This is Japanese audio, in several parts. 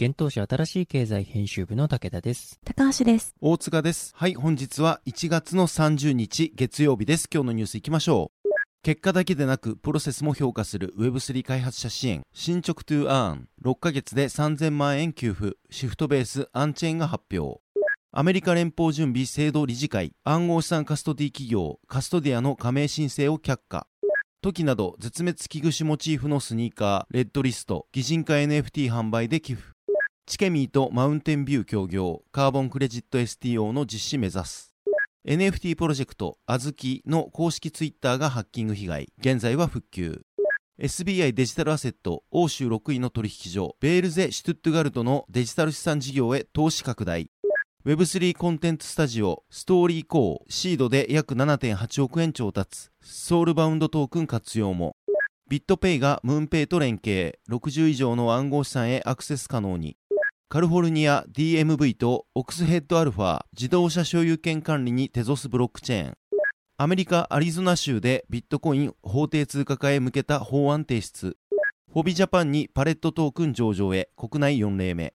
現当社新しい経済編集部の武田です。高橋です。大塚です。はい、本日は1月の30日月曜日です。今日のニュース行きましょう。結果だけでなくプロセスも評価する Web3 開発者支援進捗 to earn 6ヶ月で3000万円給付シフトベースアンチェーンが発表アメリカ連邦準備制度理事会暗号資産カストディ企業カストディアの加盟申請を却下時など絶滅危惧種モチーフのスニーカーレッドリスト擬人化 NFT 販売で寄付チケミーとマウンテンビュー協業カーボンクレジット STO の実施目指す。NFT プロジェクトあずきの公式ツイッターがハッキング被害。現在は復旧。SBI デジタルアセット欧州6位の取引所ベールゼ・シュトゥットガルトのデジタル資産事業へ投資拡大。Web3 コンテンツスタジオストーリーコーシードで約7.8億円調達。ソウルバウンドトークン活用も。ビットペイがムーンペイと連携。60以上の暗号資産へアクセス可能に。カリフォルニア DMV とオクスヘッドアルファ自動車所有権管理にテゾスブロックチェーン。アメリカ・アリゾナ州でビットコイン法定通貨化へ向けた法案提出。ホビジャパンにパレットトークン上場へ国内4例目。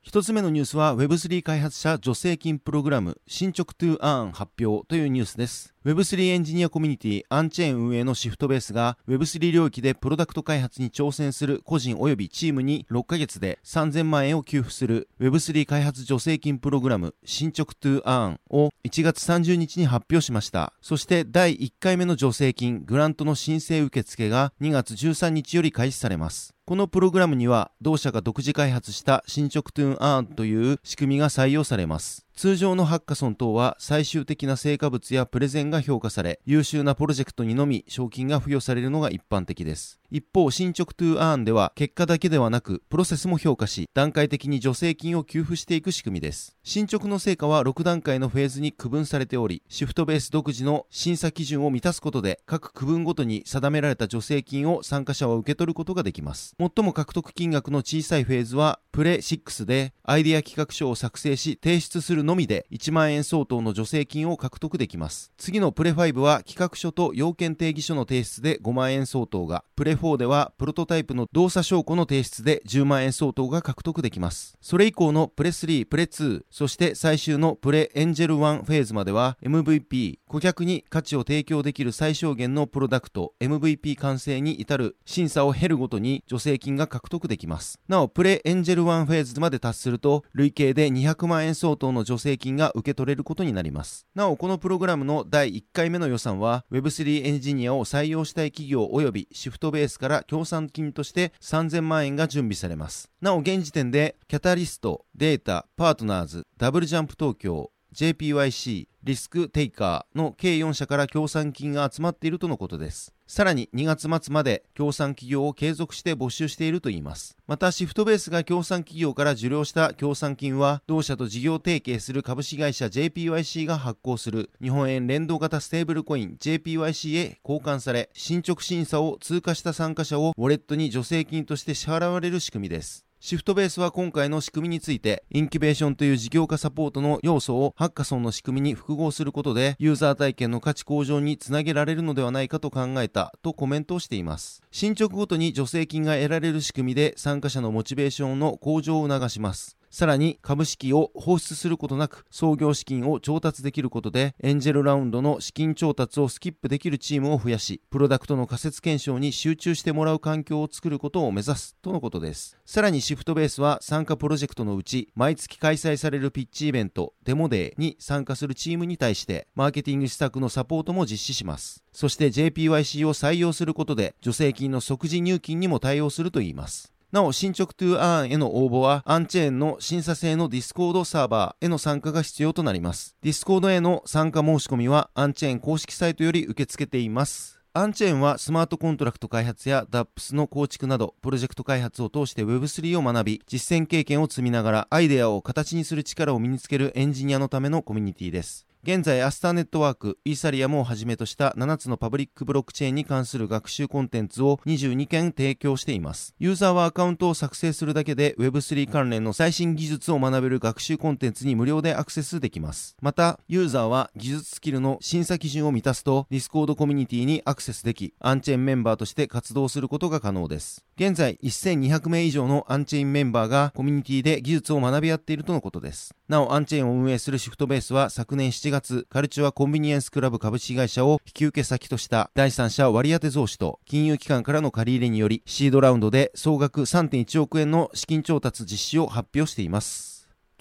一つ目のニュースは Web3 開発者助成金プログラム進捗 to earn 発表というニュースです。Web3 エンジニアコミュニティアンチェーン運営のシフトベースが Web3 領域でプロダクト開発に挑戦する個人及びチームに6ヶ月で3000万円を給付する Web3 開発助成金プログラム進捗 to earn を1月30日に発表しました。そして第1回目の助成金グラントの申請受付が2月13日より開始されます。このプログラムには同社が独自開発した進捗 to earn という仕組みが採用されます。通常のハッカソン等は最終的な成果物やプレゼンが評価され優秀なプロジェクトにのみ賞金が付与されるのが一般的です。一方進捗 to earn では結果だけではなくプロセスも評価し段階的に助成金を給付していく仕組みです。進捗の成果は6段階のフェーズに区分されておりシフトベース独自の審査基準を満たすことで各区分ごとに定められた助成金を参加者は受け取ることができます。最も獲得金額の小さいフェーズはプレ6でアイデア企画書を作成し提出するののみで1万円相当の助成金を獲得できます。次のプレ5は企画書と要件定義書の提出で5万円相当がプレ4ではプロトタイプの動作証拠の提出で10万円相当が獲得できます。それ以降のプレ3プレ2そして最終のプレエンジェル1フェーズまでは MVP 顧客に価値を提供できる最小限のプロダクト MVP 完成に至る審査を経るごとに助成金が獲得できます。なおプレエンジェル1フェーズまで達すると累計で200万円相当の助助成金が受け取れることになります。なおこのプログラムの第1回目の予算は Web3 エンジニアを採用したい企業及びシフトベースから協賛金として3000万円が準備されます。なお現時点でキャタリストデータパートナーズダブルジャンプ東京 JPYC リスクテイカーの計4社から協賛金が集まっているとのことです。さらに2月末まで協賛企業を継続して募集しているといいます。またシフトベースが協賛企業から受領した協賛金は同社と事業提携する株式会社 JPYC が発行する日本円連動型ステーブルコイン JPYC へ交換され進捗審査を通過した参加者をウォレットに助成金として支払われる仕組みです。シフトベースは今回の仕組みについて、インキュベーションという事業化サポートの要素をハッカソンの仕組みに複合することで、ユーザー体験の価値向上につなげられるのではないかと考えたとコメントをしています。進捗ごとに助成金が得られる仕組みで参加者のモチベーションの向上を促します。さらに株式を放出することなく創業資金を調達できることでエンジェルラウンドの資金調達をスキップできるチームを増やしプロダクトの仮説検証に集中してもらう環境を作ることを目指すとのことです。さらにシフトベースは参加プロジェクトのうち毎月開催されるピッチイベントデモデーに参加するチームに対してマーケティング施策のサポートも実施します。そして JPYC を採用することで助成金の即時入金にも対応するといいます。なお、進捗 to earn への応募は、アンチェーンの審査制のディスコードサーバーへの参加が必要となります。ディスコードへの参加申し込みは、アンチェーン公式サイトより受け付けています。アンチェーンはスマートコントラクト開発や DApps の構築などプロジェクト開発を通して Web3 を学び実践経験を積みながらアイデアを形にする力を身につけるエンジニアのためのコミュニティです。現在、アスターネットワーク、イーサリアムをはじめとした7つのパブリックブロックチェーンに関する学習コンテンツを22件提供しています。ユーザーはアカウントを作成するだけで Web3 関連の最新技術を学べる学習コンテンツに無料でアクセスできます。また、ユーザーは技術スキルの審査基準を満たすと Discord コミュニティにアクセスでき、アンチェーンメンバーとして活動することが可能です。現在、1200名以上のアンチェーンメンバーがコミュニティで技術を学び合っているとのことです。なお、アンチェーンを運営するシフトベースは昨年7月、月カルチュアコンビニエンスクラブ株式会社を引き受け先とした第三者割当増資と金融機関からの借り入れによりシードラウンドで総額3.1億円の資金調達実施を発表しています。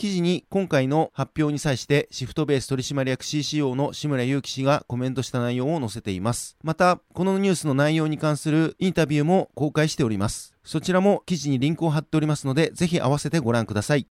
記事に今回の発表に際してシフトベース取締役 CCO の志村祐樹氏がコメントした内容を載せています。また、このニュースの内容に関するインタビューも公開しております。そちらも記事にリンクを貼っておりますので、ぜひ合わせてご覧ください。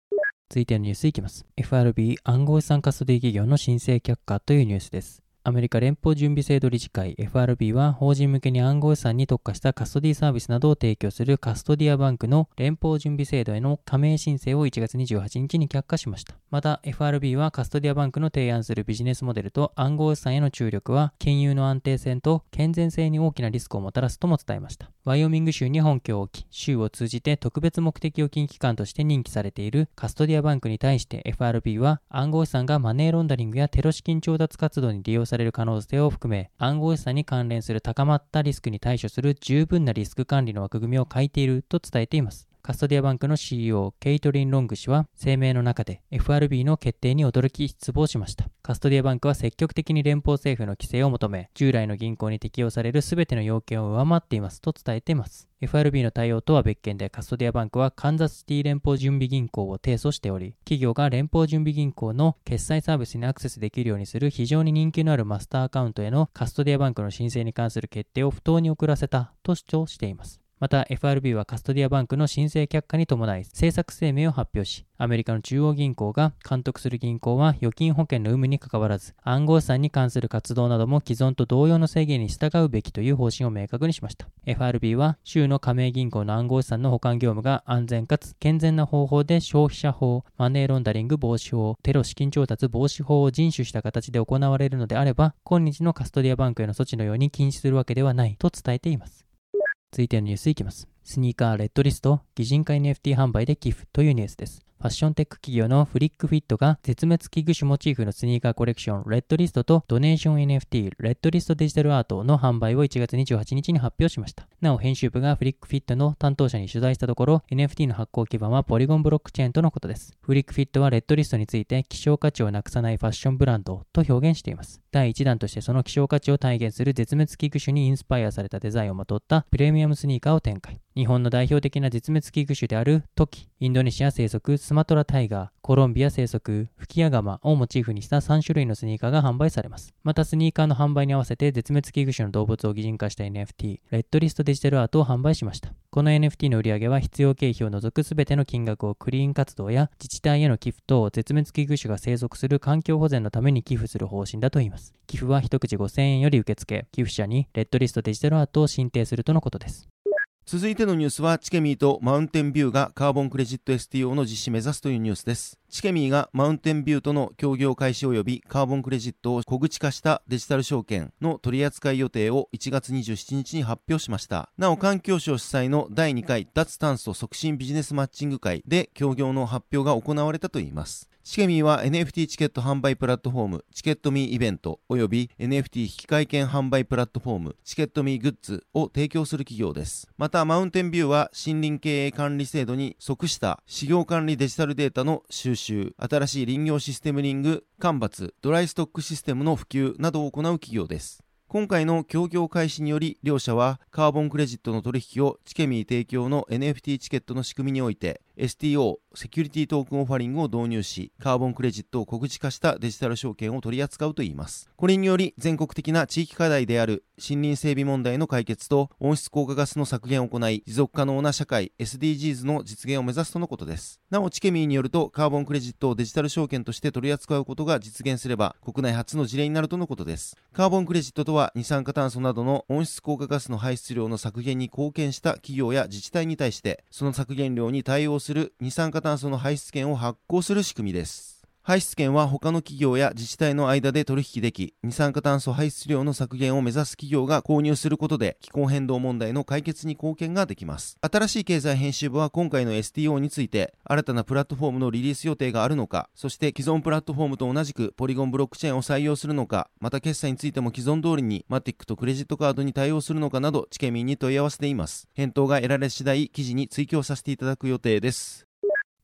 続いてのニュースいきます。FRB 暗号資産カストディ企業の申請却下というニュースです。アメリカ連邦準備制度理事会 FRB は法人向けに暗号資産に特化したカストディサービスなどを提供するカストディアバンクの連邦準備制度への加盟申請を1月28日に却下しました。また FRB はカストディアバンクの提案するビジネスモデルと暗号資産への注力は金融の安定性と健全性に大きなリスクをもたらすとも伝えました。ワイオミング州に本拠を置き、州を通じて特別目的預金機関として任期されているカストディアバンクに対して FRB は暗号資産がマネーロンダリングやテロ資金調達活動に利用される可能性を含め、暗号資産に関連する高まったリスクに対処する十分なリスク管理の枠組みを書いていると伝えています。カストディアバンクの CEO、ケイトリン・ロング氏は声明の中で FRB の決定に驚き失望しました。カストディアバンクは積極的に連邦政府の規制を求め、従来の銀行に適用される全ての要件を上回っていますと伝えています。FRB の対応とは別件でカストディアバンクはカンザスシティ連邦準備銀行を提訴しており、企業が連邦準備銀行の決済サービスにアクセスできるようにする非常に人気のあるマスターアカウントへのカストディアバンクの申請に関する決定を不当に遅らせたと主張しています。また FRB はカストディアバンクの申請却下に伴い政策声明を発表し、アメリカの中央銀行が監督する銀行は預金保険の有無にかかわらず、暗号資産に関する活動なども既存と同様の制限に従うべきという方針を明確にしました。FRB は州の加盟銀行の暗号資産の保管業務が安全かつ健全な方法で消費者法、マネーロンダリング防止法、テロ資金調達防止法を遵守した形で行われるのであれば、今日のカストディアバンクへの措置のように禁止するわけではないと伝えています。続いてのニュースいきます。スニーカーレッドリスト、擬人化 NFT 販売で寄付というニュースです。ファッションテック企業のフリックフィットが絶滅危惧種モチーフのスニーカーコレクションレッドリストとドネーション NFT レッドリストデジタルアートの販売を1月28日に発表しました。なお編集部がフリックフィットの担当者に取材したところ NFT の発行基盤はポリゴンブロックチェーンとのことです。フリックフィットはレッドリストについて希少価値をなくさないファッションブランドと表現しています。第1弾としてその希少価値を体現する絶滅危惧種にインスパイアされたデザインをまとったプレミアムスニーカーを展開。日本の代表的な絶滅危惧種であるトキ、インドネシア生息スマトラタイガー、コロンビア生息、フキヤガマをモチーフにした3種類のスニーカーが販売されます。またスニーカーの販売に合わせて絶滅危惧種の動物を擬人化した NFT、レッドリストデジタルアートを販売しました。この NFT の売り上げは必要経費を除くすべての金額をクリーン活動や自治体への寄付と絶滅危惧種が生息する環境保全のために寄付する方針だといいます。寄付は一口5000円より受付、寄付者にレッドリストデジタルアートを申請するとのことです。続いてのニュースは、チケミーとマウンテンビューがカーボンクレジット STO の実施目指すというニュースです。チケミーがマウンテンビューとの協業開始及びカーボンクレジットを小口化したデジタル証券の取り扱い予定を1月27日に発表しました。なお、環境省主催の第2回脱炭素促進ビジネスマッチング会で協業の発表が行われたといいます。チケミーは NFT チケット販売プラットフォームチケットミーイベント及び NFT 引換券販売プラットフォームチケットミーグッズを提供する企業です。また、マウンテンビューは森林経営管理制度に即した事業管理デジタルデータの収集、新しい林業システムリング、間伐、ドライストックシステムの普及などを行う企業です。今回の協業開始により両社はカーボンクレジットの取引をチケミー提供の NFT チケットの仕組みにおいて STO セキュリティトークンオファリングを導入し、カーボンクレジットを小口化したデジタル証券を取り扱うといいます。これにより、全国的な地域課題である森林整備問題の解決と温室効果ガスの削減を行い、持続可能な社会 SDGs の実現を目指すとのことです。なお、チケミーによると、カーボンクレジットをデジタル証券として取り扱うことが実現すれば、国内初の事例になるとのことです。カーボンクレジットとは、二酸化炭素などの温室効果ガスの排出量の削減に貢献した企業や自治体に対して、その削減量に対応する二酸化炭素の排出権を発行する仕組みです。排出権は他の企業や自治体の間で取引でき、二酸化炭素排出量の削減を目指す企業が購入することで気候変動問題の解決に貢献ができます。新しい経済編集部は今回の STO について、新たなプラットフォームのリリース予定があるのか、そして既存プラットフォームと同じくポリゴンブロックチェーンを採用するのか、また決済についても既存通りにマティックとクレジットカードに対応するのかなど、チケミンに問い合わせています。返答が得られ次第、記事に追記させていただく予定です。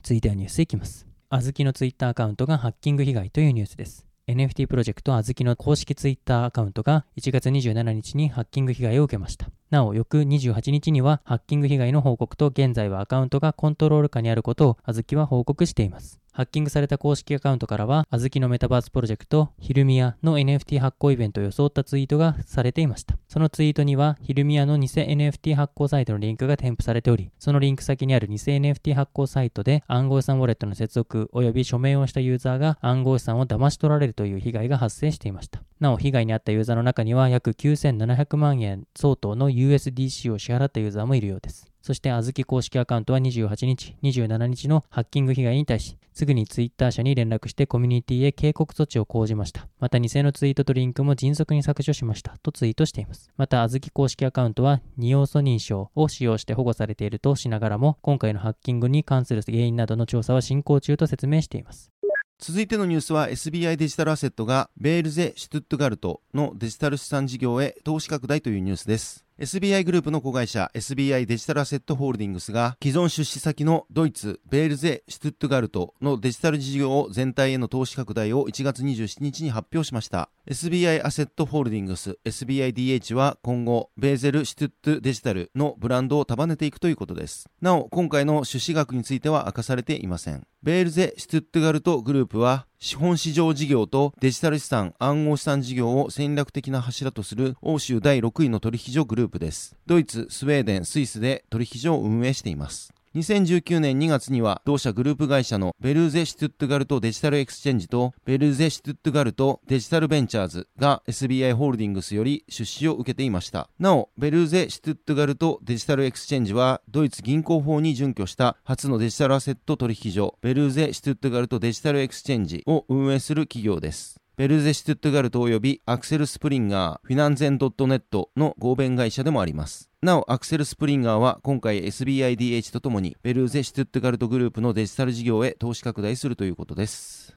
続いてはニュースいきます。あずきのツイッターアカウントがハッキング被害というニュースです。NFT プロジェクトあずきの公式ツイッターアカウントが1月27日にハッキング被害を受けました。なお、翌28日にはハッキング被害の報告と現在はアカウントがコントロール下にあることをあずきは報告しています。ハッキングされた公式アカウントからは、あずきのメタバースプロジェクト、ヒルミヤの NFT 発行イベントを装ったツイートがされていました。そのツイートには、ヒルミヤの偽 NFT 発行サイトのリンクが添付されており、そのリンク先にある偽 NFT 発行サイトで暗号資産ウォレットの接続及び署名をしたユーザーが暗号資産を騙し取られるという被害が発生していました。なお、被害に遭ったユーザーの中には約9700万円相当の USDC を支払ったユーザーもいるようです。そして、あずき公式アカウントは28日、27日のハッキング被害に対し、すぐにツイッター社に連絡してコミュニティへ警告措置を講じました。また、偽のツイートとリンクも迅速に削除しましたとツイートしています。また、あずき公式アカウントは、二要素認証を使用して保護されているとしながらも、今回のハッキングに関する原因などの調査は進行中と説明しています。続いてのニュースは SBI デジタルアセットがベールゼ・シュトゥットガルトのデジタル資産事業へ投資拡大というニュースです。SBI グループの子会社 SBI デジタルアセットホールディングスが既存出資先のドイツ、ベールゼ・シュトゥットガルトのデジタル事業を全体への投資拡大を1月27日に発表しました。SBI アセットホールディングス SBIDH は今後ベルゼ・シュトゥットガルトデジタルのブランドを束ねていくということです。なお、今回の出資額については明かされていません。ベルゼ・シュトゥットガルトグループは資本市場事業とデジタル資産、暗号資産事業を戦略的な柱とする欧州第6位の取引所グループです。ドイツ、スウェーデン、スイスで取引所を運営しています。2019年2月には同社グループ会社のベルゼ・シュトゥットガルトデジタルエクスチェンジとベルゼ・シュトゥットガルトデジタルベンチャーズが SBI ホールディングスより出資を受けていました。なお、ベルゼ・シュトゥットガルトデジタルエクスチェンジはドイツ銀行法に準拠した初のデジタルアセット取引所ベルーゼ・シュトゥットガルトデジタルエクスチェンジを運営する企業です。ベルゼ・シュトゥットガルト及びアクセル・スプリンガー、フィナンゼン .net の合弁会社でもあります。なお、アクセル・スプリンガーは今回 SBIDH とともにベルゼ・シュトゥットガルトグループのデジタル事業へ投資拡大するということです。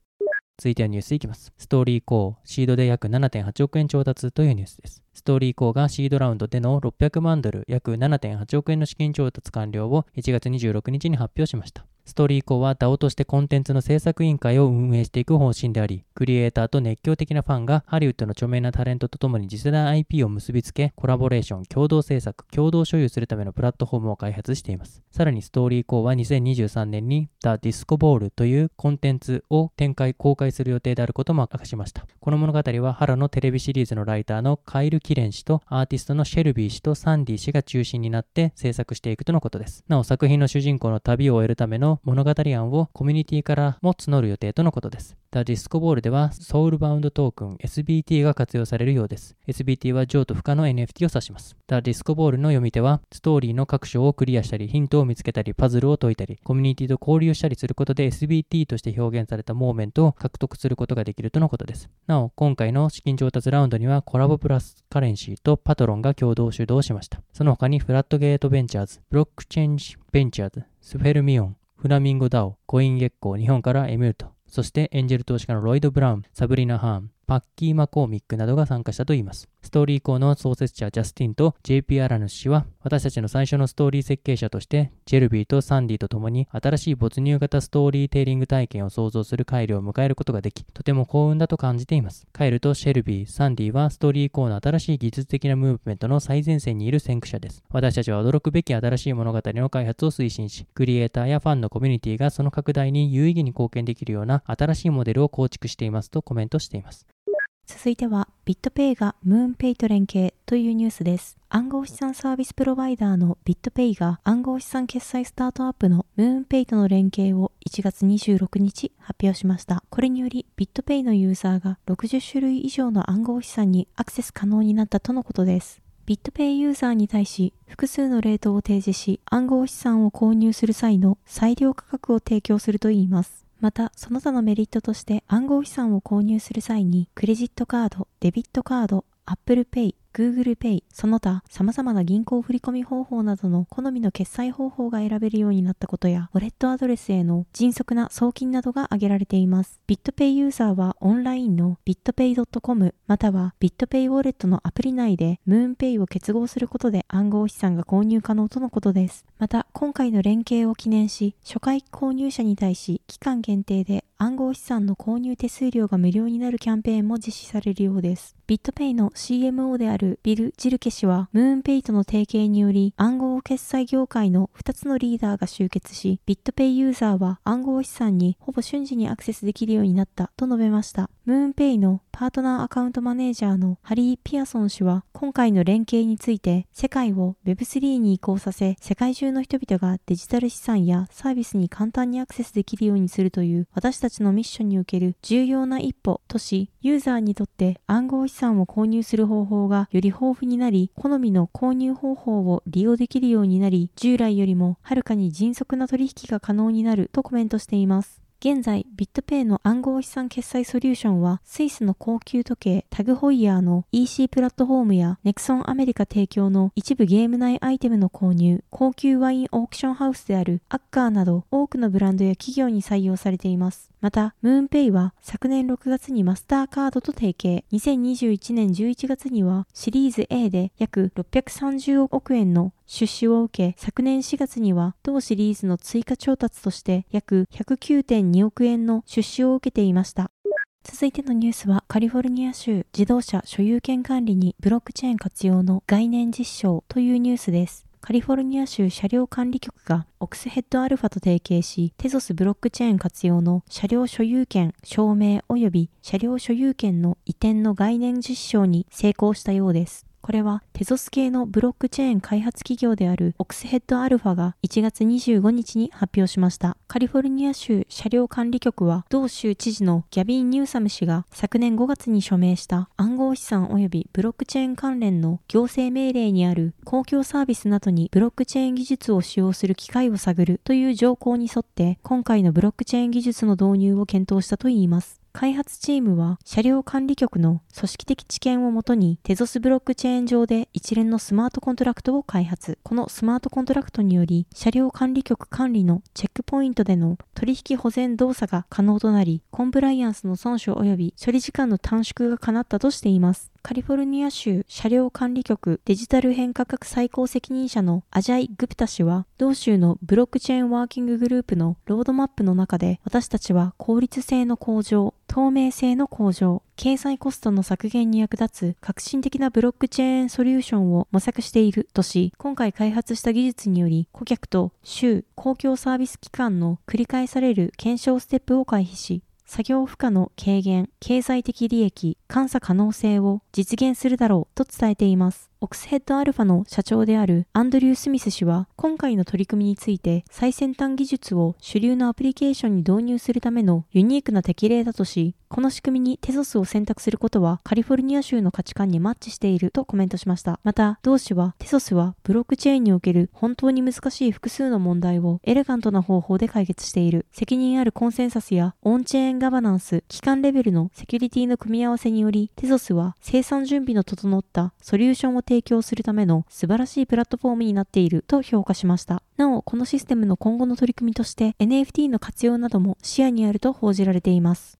続いてはニュースいきます。ストーリーコー、シードで約7.8億円調達というニュースです。ストーリーコーがシードラウンドでの600万ドル、約7.8億円の資金調達完了を1月26日に発表しました。ストーリーコーは DAO としてコンテンツの制作委員会を運営していく方針であり、クリエイターと熱狂的なファンがハリウッドの著名なタレントとともに次世代 IP を結びつけ、コラボレーション、共同制作、共同所有するためのプラットフォームを開発しています。さらにストーリー以降は2023年に The Disco Ball というコンテンツを展開、公開する予定であることも明かしました。この物語はハラのテレビシリーズのライターのカイル・キレン氏とアーティストのシェルビー氏とサンディ氏が中心になって制作していくとのことです。なお作品の主人公の旅を終えるための物語案をコミュニティからも募る予定とのことです。The Disco Ball ではソウルバウンドトークン SBT が活用されるようです。SBT は譲渡不可の NFT を指します。The Disco Ball の読み手はストーリーの各章をクリアしたり、ヒントを見つけたり、パズルを解いたり、コミュニティと交流したりすることで SBT として表現されたモーメントを獲得することができるとのことです。なお、今回の資金調達ラウンドにはコラボプラスカレンシーとパトロンが共同主導しました。その他にフラットゲートベンチャーズ、ブロックチェンジベンチャーズ、スフェルミオン、フラミンゴダオ、コインゲッコー、日本からエミュート、そしてエンジェル投資家のロイド・ブラウン、サブリナ・ハーン、パッキー・マコーミックなどが参加したといいます。ストーリーコーの創設者ジャスティンと JP アラヌス氏は、私たちの最初のストーリー設計者として、シェルビーとサンディと共に新しい没入型ストーリーテリング体験を創造するカイルを迎えることができ、とても幸運だと感じています。カイルとシェルビー、サンディはストーリーコーの新しい技術的なムーブメントの最前線にいる先駆者です。私たちは驚くべき新しい物語の開発を推進し、クリエイターやファンのコミュニティがその拡大に有意義に貢献できるような新しいモデルを構築していますとコメントしています。続いては、ビットペイがムーンペイと連携というニュースです。暗号資産サービスプロバイダーのビットペイが暗号資産決済スタートアップのムーンペイとの連携を1月26日発表しました。これによりビットペイのユーザーが60種類以上の暗号資産にアクセス可能になったとのことです。ビットペイユーザーに対し複数のレートを提示し暗号資産を購入する際の最良価格を提供するといいます。また、その他のメリットとして暗号資産を購入する際に、クレジットカード、デビットカード、Apple Pay、Google Pay、その他様々な銀行振込方法などの好みの決済方法が選べるようになったことや、ウォレットアドレスへの迅速な送金などが挙げられています。ビットペイユーザーはオンラインの bitpay.com またはビットペイウォレットのアプリ内でムーンペイを結合することで暗号資産が購入可能とのことです。また、今回の連携を記念し、初回購入者に対し期間限定で暗号資産の購入手数料が無料になるキャンペーンも実施されるようです。ビットペイの CMO であるビル・ジルケ氏は、ムーンペイとの提携により暗号決済業界の2つのリーダーが集結し、ビットペイユーザーは暗号資産にほぼ瞬時にアクセスできるようになったと述べました。ムーンペイのパートナーアカウントマネージャーのハリー・ピアソン氏は、今回の連携について、世界を Web3 に移行させ、世界中の人々がデジタル資産やサービスに簡単にアクセスできるようにするという私たちのミッションにおける重要な一歩とし、ユーザーにとって暗号資産を購入する方法がより豊富になり、好みの購入方法を利用できるようになり、従来よりもはるかに迅速な取引が可能になるとコメントしています。現在、ビットペイの暗号資産決済ソリューションは、スイスの高級時計タグホイヤーの EC プラットフォームやネクソンアメリカ提供の一部ゲーム内アイテムの購入、高級ワインオークションハウスであるアッカーなど多くのブランドや企業に採用されています。また、ムーンペイは昨年6月にマスターカードと提携、2021年11月にはシリーズ A で約630億円の出資を受け、昨年4月には同シリーズの追加調達として約109.2億円の出資を受けていました。続いてのニュースはカリフォルニア州自動車所有権管理にブロックチェーン活用の概念実証というニュースです。カリフォルニア州車両管理局がオクスヘッドアルファと提携し、テゾスブロックチェーン活用の車両所有権証明及び車両所有権の移転の概念実証に成功したようです。これはテゾス系のブロックチェーン開発企業であるオクスヘッドアルファが1月25日に発表しました。カリフォルニア州車両管理局は同州知事のギャビン・ニューサム氏が昨年5月に署名した暗号資産及びブロックチェーン関連の行政命令にある公共サービスなどにブロックチェーン技術を使用する機会を探るという条項に沿って今回のブロックチェーン技術の導入を検討したといいます。開発チームは車両管理局の組織的知見をもとにテゾスブロックチェーン上で一連のスマートコントラクトを開発。このスマートコントラクトにより車両管理局管理のチェックポイントでの取引保全動作が可能となり、コンプライアンスの損傷及び処理時間の短縮が叶ったとしています。カリフォルニア州車両管理局デジタル変革最高責任者のアジャイ・グプタ氏は、同州のブロックチェーンワーキンググループのロードマップの中で、私たちは効率性の向上、透明性の向上、経済コストの削減に役立つ革新的なブロックチェーンソリューションを模索しているとし、今回開発した技術により、顧客と州公共サービス機関の繰り返される検証ステップを回避し、作業負荷の軽減、経済的利益、監査可能性を実現するだろうと伝えています。オクスヘッドアルファの社長であるアンドリュー・スミス氏は、今回の取り組みについて最先端技術を主流のアプリケーションに導入するためのユニークな適例だとし、この仕組みにテソスを選択することはカリフォルニア州の価値観にマッチしているとコメントしました。また、同氏はテソスはブロックチェーンにおける本当に難しい複数の問題をエレガントな方法で解決している。責任あるコンセンサスやオンチェーンガバナンス、機関レベルのセキュリティの組み合わせににより、テソスは生産準備の整ったソリューションを提供するための素晴らしいプラットフォームになっていると評価しました。なお、このシステムの今後の取り組みとして NFT の活用なども視野にあると報じられています。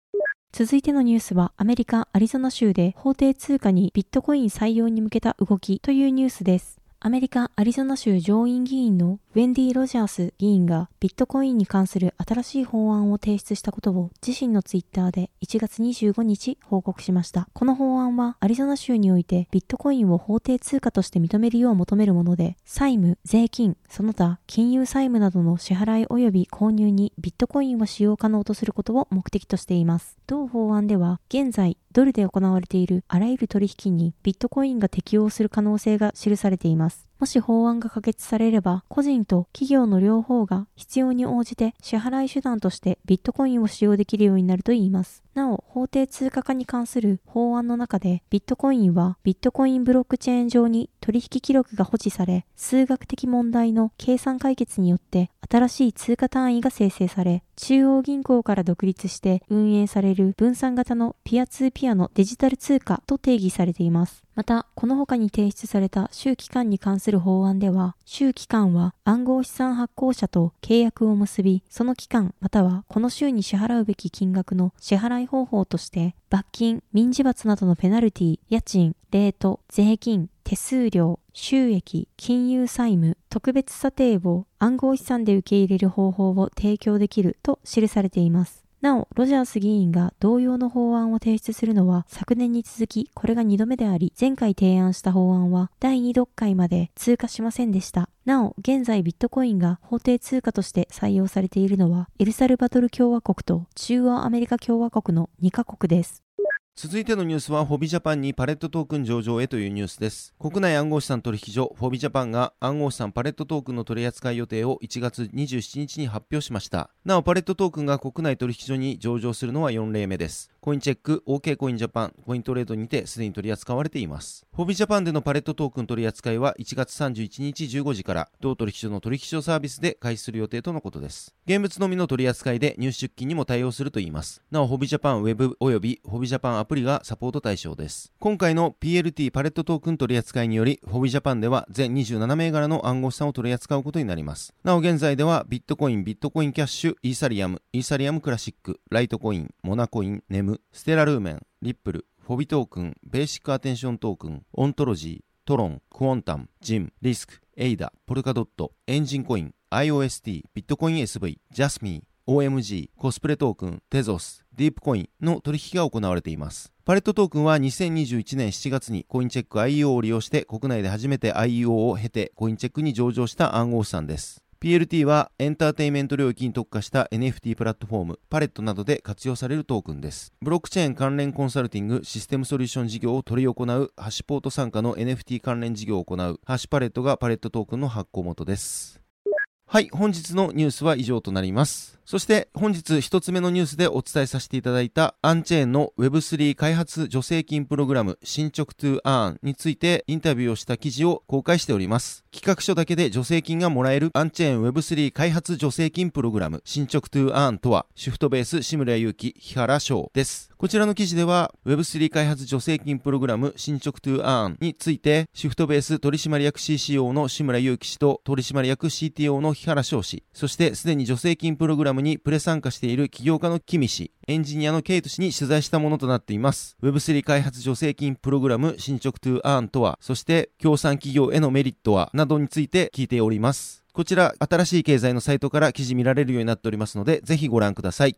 続いてのニュースは、アメリカ・アリゾナ州で法定通貨にビットコイン採用に向けた動きというニュースです。アメリカ・アリゾナ州上院議員のウェンディ・ロジャース議員がビットコインに関する新しい法案を提出したことを自身のツイッターで1月25日報告しました。この法案はアリゾナ州においてビットコインを法定通貨として認めるよう求めるもので、債務、税金、その他金融債務などの支払い及び購入にビットコインを使用可能とすることを目的としています。同法案では現在ドルで行われているあらゆる取引にビットコインが適用する可能性が記されています。もし法案が可決されれば、個人と企業の両方が必要に応じて支払い手段としてビットコインを使用できるようになるといいます。なお、法定通貨化に関する法案の中で、ビットコインはビットコインブロックチェーン上に取引記録が保持され、数学的問題の計算解決によって新しい通貨単位が生成され、中央銀行から独立して運営される分散型のピアツーピアのデジタル通貨と定義されています。また、この他に提出された周期間に関する法案では、周期間は暗号資産発行者と契約を結び、その期間またはこの週に支払うべき金額の支払い方法として、罰金、民事罰などのペナルティ、家賃、レート、税金、手数料、収益、金融債務、特別査定を暗号資産で受け入れる方法を提供できると記されています。なお、ロジャース議員が同様の法案を提出するのは昨年に続きこれが2度目であり、前回提案した法案は第2読会まで通過しませんでした。なお、現在ビットコインが法定通貨として採用されているのは、エルサルバドル共和国と中央アメリカ共和国の2カ国です。続いてのニュースは、フォビジャパンにパレットトークン上場へというニュースです。国内暗号資産取引所、フォビジャパンが暗号資産パレットトークンの取扱い予定を1月27日に発表しました。なお、パレットトークンが国内取引所に上場するのは4例目です。コインチェック、OK コインジャパン、コイントレードにてすでに取り扱われています。フォビジャパンでのパレットトークン取り扱いは1月31日15時から同取引所の取引所サービスで開始する予定とのことです。現物のみの取り扱いで入出金にも対応するといいます。なお、フォビジャパンウェブ及びフォビジャパンアプリがサポート対象です。今回の PLT パレットトークン取り扱いにより、フォビジャパンでは全27銘柄の暗号資産を取り扱うことになります。なお現在ではビットコイン、ビットコインキャッシュ、イーサリアム、イーサリアムクラシック、ライトコイン、モナコイン、ネム、ステラルーメン、リップル、フォビトークン、ベーシックアテンショントークン、オントロジー、トロン、クォンタム、ジム、リスク、エイダ、ポルカドット、エンジンコイン、IOST、ビットコイン SV、ジャスミー、OMG、コスプレトークン、テゾス、ディープコインの取引が行われています。パレットトークンは2021年7月にコインチェック IEO を利用して国内で初めて IEO を経てコインチェックに上場した暗号資産です。PLT はエンターテイメント領域に特化した NFT プラットフォーム、パレットなどで活用されるトークンです。ブロックチェーン関連コンサルティング、システムソリューション事業を取り行うハッシュポート参加の NFT 関連事業を行うハッシュパレットがパレットトークンの発行元です。はい、本日のニュースは以上となります。そして本日一つ目のニュースでお伝えさせていただいたアンチェーンの Web3 開発助成金プログラム進捗 to Earn についてインタビューをした記事を公開しております。企画書だけで助成金がもらえるアンチェーン Web3 開発助成金プログラム進捗 to Earn とはシフトベース志村祐樹日原翔です。こちらの記事では Web3 開発助成金プログラム進捗 to Earn についてシフトベース取締役 CCO の志村祐樹氏と取締役 CTO の日原翔氏、そしてすでに助成金プログラムムにプレ参加している起業家のキミ氏、エンジニアのケイト氏に取材したものとなっています。Web3 開発助成金プログラム進捗 to Earn とは、そして協賛企業へのメリットは、などについて聞いております。こちら、新しい経済のサイトから記事見られるようになっておりますので、ぜひご覧ください。